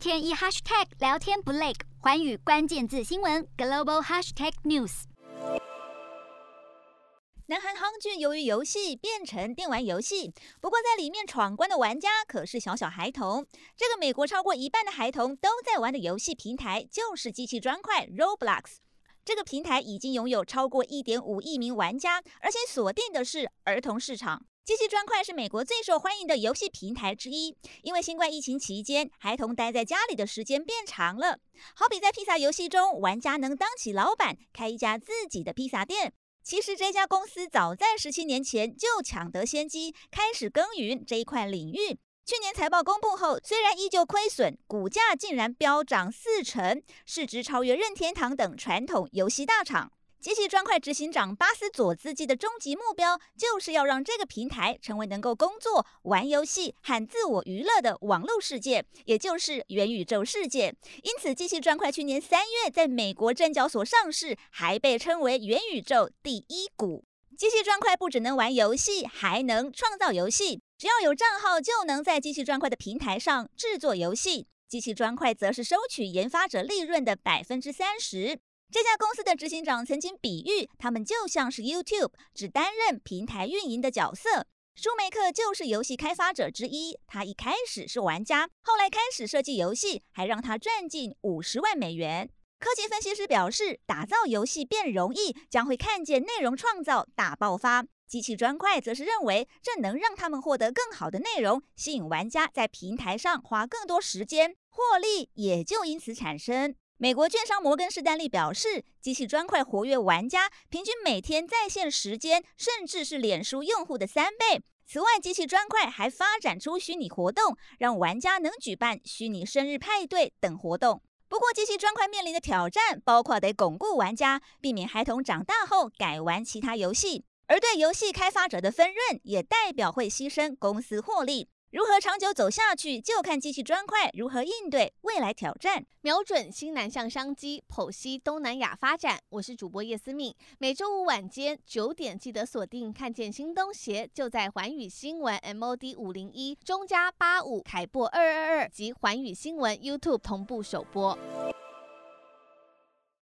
天一 hashtag 聊天不累，寰宇关键字新闻 global hashtag news。南韩韩剧由于游戏变成电玩游戏，不过在里面闯关的玩家可是小小孩童。这个美国超过一半的孩童都在玩的游戏平台就是机器砖块 Roblox。这个平台已经拥有超过一点五亿名玩家，而且锁定的是儿童市场。机器砖块是美国最受欢迎的游戏平台之一，因为新冠疫情期间，孩童待在家里的时间变长了。好比在披萨游戏中，玩家能当起老板，开一家自己的披萨店。其实这家公司早在十七年前就抢得先机，开始耕耘这一块领域。去年财报公布后，虽然依旧亏损，股价竟然飙涨四成，市值超越任天堂等传统游戏大厂。机器砖块执行长巴斯佐兹基的终极目标，就是要让这个平台成为能够工作、玩游戏和自我娱乐的网络世界，也就是元宇宙世界。因此，机器砖块去年三月在美国证交所上市，还被称为元宇宙第一股。机器砖块不只能玩游戏，还能创造游戏。只要有账号，就能在机器砖块的平台上制作游戏。机器砖块则是收取研发者利润的百分之三十。这家公司的执行长曾经比喻，他们就像是 YouTube，只担任平台运营的角色。舒梅克就是游戏开发者之一，他一开始是玩家，后来开始设计游戏，还让他赚进五十万美元。科技分析师表示，打造游戏变容易，将会看见内容创造大爆发。机器砖块则是认为，这能让他们获得更好的内容，吸引玩家在平台上花更多时间，获利也就因此产生。美国券商摩根士丹利表示，机器砖块活跃玩家平均每天在线时间，甚至是脸书用户的三倍。此外，机器砖块还发展出虚拟活动，让玩家能举办虚拟生日派对等活动。不过，这些砖块面临的挑战包括得巩固玩家，避免孩童长大后改玩其他游戏，而对游戏开发者的分润也代表会牺牲公司获利。如何长久走下去，就看机器砖块如何应对未来挑战，瞄准新南向商机，剖析东南亚发展。我是主播叶思敏，每周五晚间九点记得锁定，看见新东协就在环宇新闻 MOD 五零一中加八五凯播二二二及环宇新闻 YouTube 同步首播。